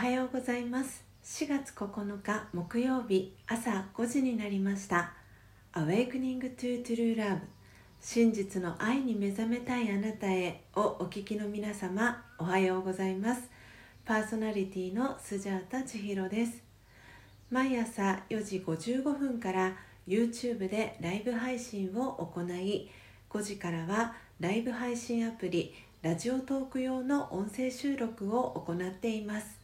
はようございます。4月9日木曜日朝5時になりました。Awakening to True Love 真実の愛に目覚めたいあなたへをお聞きの皆様おはようございます。パーソナリティのスジャータ千尋です。毎朝4時55分から YouTube でライブ配信を行い5時からはライブ配信アプリラジオトーク用の音声収録を行っています。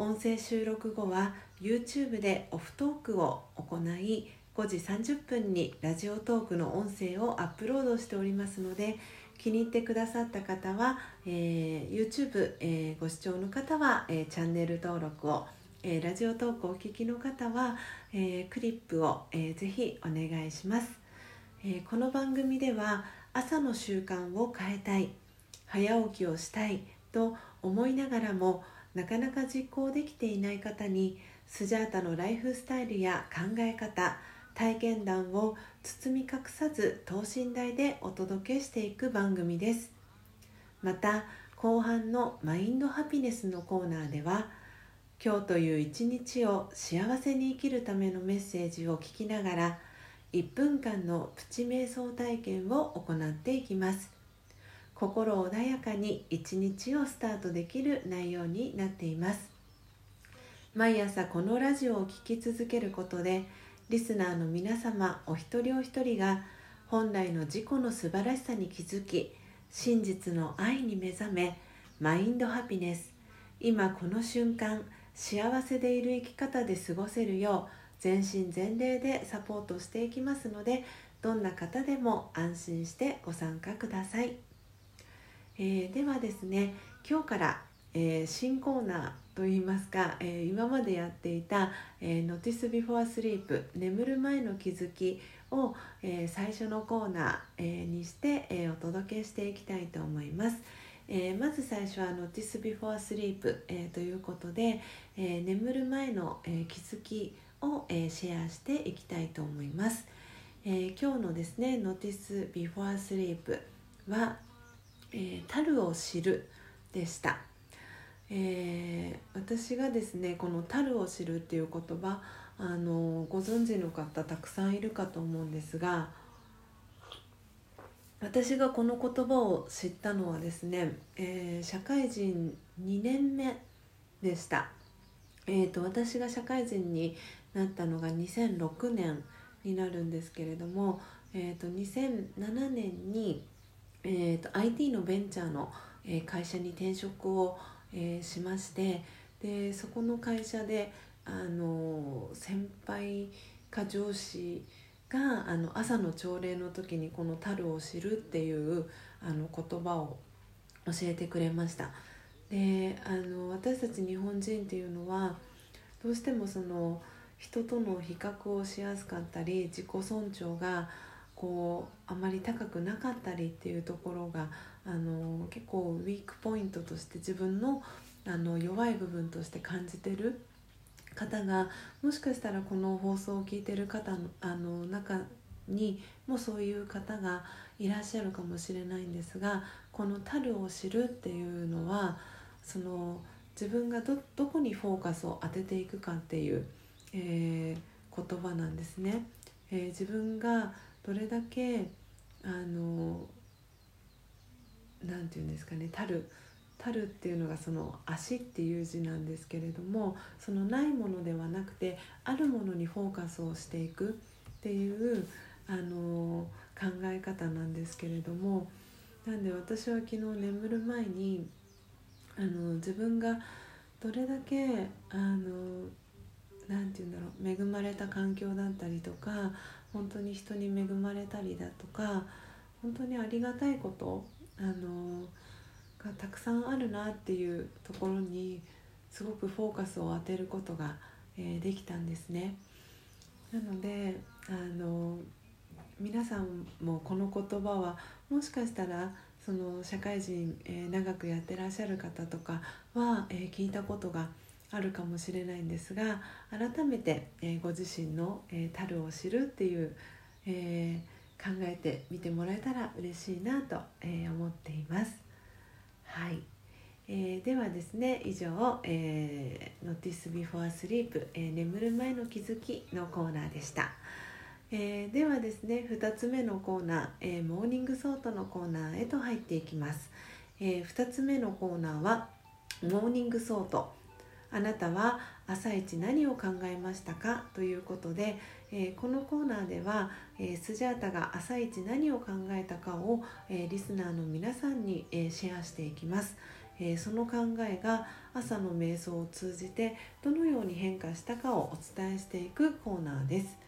音声収録後は YouTube でオフトークを行い5時30分にラジオトークの音声をアップロードしておりますので気に入ってくださった方は、えー、YouTube、えー、ご視聴の方は、えー、チャンネル登録を、えラジオトークをお聞きの方は、えクリップを、えー、ぜひお願いします、えこの番組では朝の習慣を変えたい早起きをしたいと思いながらもなかなか実行できていない方にスジャータのライフスタイルや考え方体験談を包み隠さず等身大でお届けしていく番組です。また後半のマインドハピネスのコーナーでは今日という一日を幸せに生きるためのメッセージを聞きながら1分間のプチ瞑想体験を行っていきます。心穏やかに一日をスタートできる内容になっています毎朝このラジオを聴き続けることでリスナーの皆様お一人お一人が本来の自己の素晴らしさに気づき真実の愛に目覚めマインドハピネス今この瞬間幸せでいる生き方で過ごせるよう全身全霊でサポートしていきますのでどんな方でも安心してご参加ください。えー、ではですね今日から、えー、新コーナーといいますか、えー、今までやっていた「えー、Notice Before Sleep 眠る前の気づきを」え最初のコーナー、えーにして、えお届けしていきたいと思います。えまず最初は「Notice Before Sleep、えということで、え眠る前の、え気づきを、えシェアしていきたいと思います。え今日のですね「Notice Before Sleep は」えー、樽を知るでした、えー、私がですねこの「樽を知る」っていう言葉あのご存知の方たくさんいるかと思うんですが私がこの言葉を知ったのはですね、えー、社会人2年目でした、えーと、私が社会人になったのが2006年になるんですけれども、えーと2007年にえーと、IT のベンチャーの、会社に転職を、しましてでそこの会社であの先輩か上司があの朝の朝礼の時にこの「樽を知る」っていうあの言葉を教えてくれました。であの私たち日本人っていうのはどうしてもその人との比較をしやすかったり自己尊重がこうあまり高くなかったりっていうところがあの結構ウィークポイントとして自分のあの弱い部分として感じてる方がもしかしたらこの放送を聞いてる方のあの中にもそういう方がいらっしゃるかもしれないんですがこの「樽を知る」っていうのはその自分がどどこにフォーカスを当てていくかっていう、えー、言葉なんですね。えー、自分がどれだけあのなんて言うんですかね「たる」たるっていうのがその足っていう字なんですけれどもそのないものではなくてあるものにフォーカスをしていくっていうあの考え方なんですけれどもなんで私は昨日眠る前にあの自分がどれだけあのなんて言うんだろう恵まれた環境だったりとか本当に人に恵まれたりだとか本当にありがたいことあのがたくさんあるなっていうところにすごくフォーカスを当てることが、えー、できたんですね。なのであの皆さんもこの言葉はもしかしたらその社会人、えー、長くやってらっしゃる方とかは、えー、聞いたことがあるかもしれないんですが改めて、え、ご自身の、え、樽を知るっていう、えー、考えてみてもらえたら嬉しいなと、え思っています。はい、えー、ではですね以上、えー、Notice Before Sleep、えー、眠る前の気づきのコーナーでした、えー、ではですね2つ目のコーナー、えー、 Morning Thought のコーナーへと入っていきます、えー、2つ目のコーナーは Morning Thought。あなたは朝一何を考えましたか？ということで、えー、このコーナーでは、えー、スジャータが朝一何を考えたかを、えー、リスナーの皆さんに、えシェアしていきます。えその考えが朝の瞑想を通じてどのように変化したかをお伝えしていくコーナーです。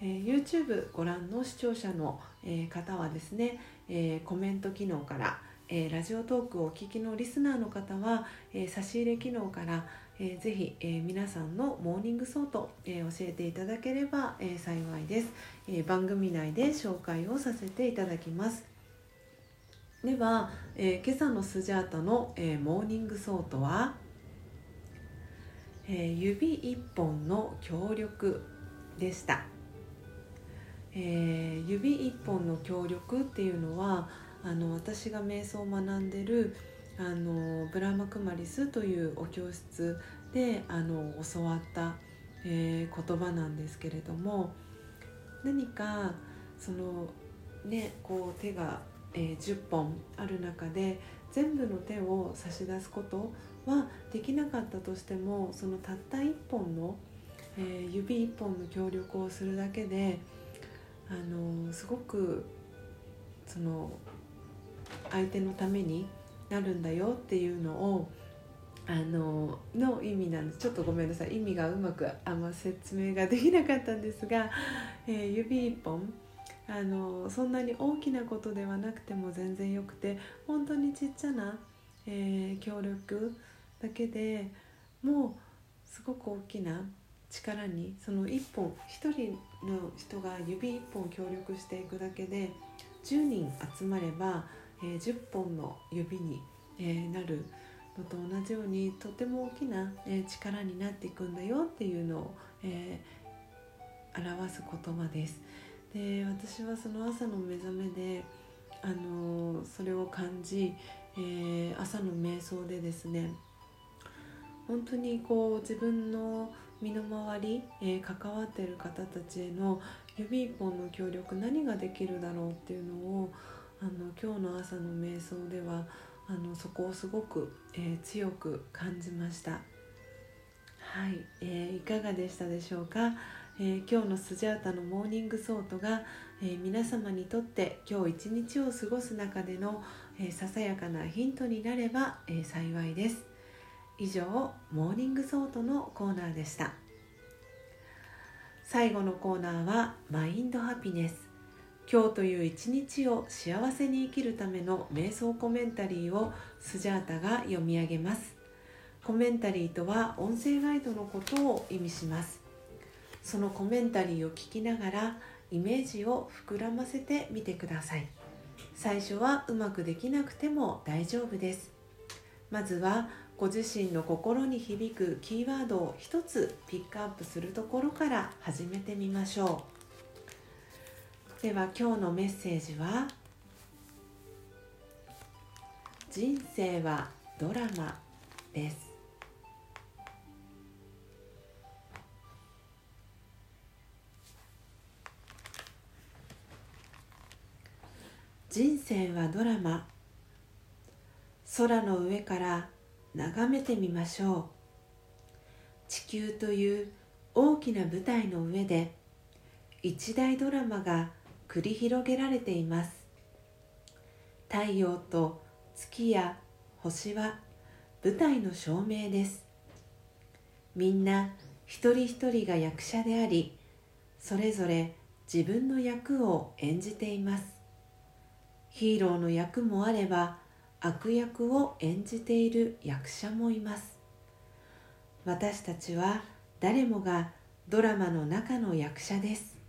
え YouTube ご覧の視聴者の、え方はですね、えコメント機能から、えラジオトークをお聞きのリスナーの方は、え差し入れ機能から、えー、ぜひ、えー、皆さんの Morning Thought、えー、教えていただければ、え幸いです、え番組内で紹介をさせていただきます。では、え今朝のスジャータの、え Morning Thought は、え指一本の協力でした、え指一本の協力っていうのはあの私が瞑想を学んでるあのブラマクマリスというお教室であの教わった、えー、言葉なんですけれども何かそのねこう手が、えー、10本ある中で全部の手を差し出すことはできなかったとしてもそのたった1本の、えー、指1本の協力をするだけであのすごくその相手のためになるんだよっていうのをあのの意味なんですちょっとごめんなさい。意味がうまくあんま説明ができなかったんですが、えー、指一本。あのそんなに大きなことではなくても全然よくて本当にちっちゃな、えー、協力だけでもうすごく大きな力にその1本1人の人が指1本協力していくだけで10人集まればえー、10本の指に、えー、なるのと同じようにとても大きな、えー、力になっていくんだよっていうのを、え表す言葉です。で私はその朝の目覚めで、あのそれを感じ、え朝の瞑想でですね本当にこう自分の身の回り、えー、関わってる方たちへの指一本の協力何ができるだろうっていうのをあの今日の朝の瞑想ではあのそこをすごく、えー、強く感じました。はい、えー、いかがでしたでしょうか、えー、今日のスジャータの Morning Thought が、え皆様にとって今日一日を過ごす中での、えささやかなヒントになれば、え幸いです。以上 Morning Thought のコーナーでした。最後のコーナーはマインドハピネス。今日という一日を幸せに生きるための瞑想コメンタリーをスジャータが読み上げます。コメンタリーとは音声ガイドのことを意味します。そのコメンタリーを聞きながらイメージを膨らませてみてください。最初はうまくできなくても大丈夫です。まずはご自身の心に響くキーワードを一つピックアップするところから始めてみましょう。では今日のメッセージは「人生はドラマ」です。人生はドラマ。空の上から眺めてみましょう。地球という大きな舞台の上で一大ドラマが繰り広げられています。太陽と月や星は舞台の照明です。みんな一人一人が役者でありそれぞれ自分の役を演じています。ヒーローの役もあれば悪役を演じている役者もいます。私たちは誰もがドラマの中の役者です。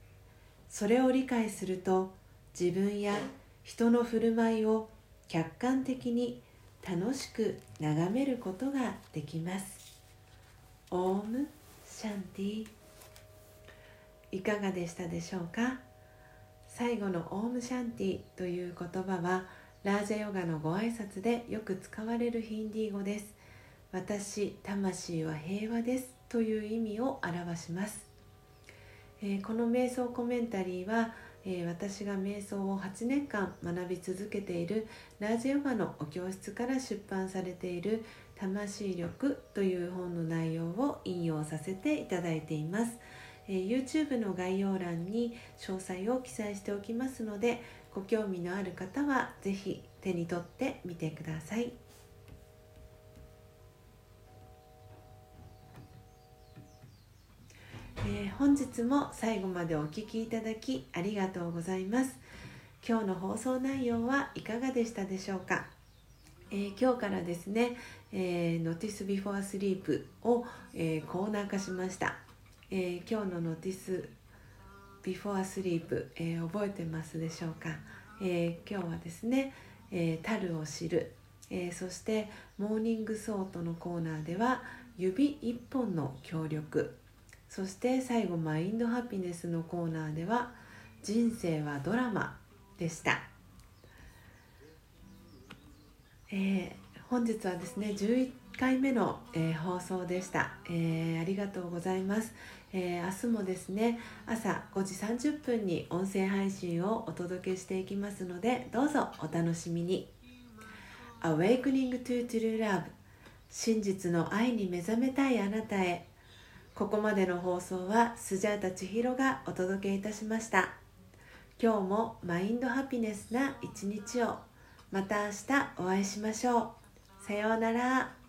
それを理解すると自分や人の振る舞いを客観的に楽しく眺めることができます。オームシャンティ。いかがでしたでしょうか？最後のオームシャンティという言葉はラージャヨガのご挨拶でよく使われるヒンディー語です。私魂は平和ですという意味を表します、え、この瞑想コメンタリーは、え、私が瞑想を8年間学び続けているラージヨガのお教室から出版されている魂力という本の内容を引用させていただいています、え、YouTube の概要欄に詳細を記載しておきますのでご興味のある方は是非手に取ってみてください。えー、本日も最後までお聴きいただきありがとうございます。今日の放送内容はいかがでしたでしょうか、えー、今日からですね、えー、Notice Before Sleep を、えー、コーナー化しました、え、今日の Notice Before Sleep、え、覚えてますでしょうか、え、今日はですね「えー、足るを知る」え、そして「Morning Thought」のコーナーでは「指一本の協力」そして最後「マインドハピネス」のコーナーでは「人生はドラマ」でした、えー、本日はですね11回目の、えー、放送でした、えー、ありがとうございます、え、明日もですね朝5時30分に音声配信をお届けしていきますのでどうぞお楽しみに。Awakening to True Love 真実の愛に目覚めたいあなたへ。ここまでの放送はスジャータ千尋がお届けいたしました。今日もマインドハピネスな一日をまた明日お会いしましょう。さようなら。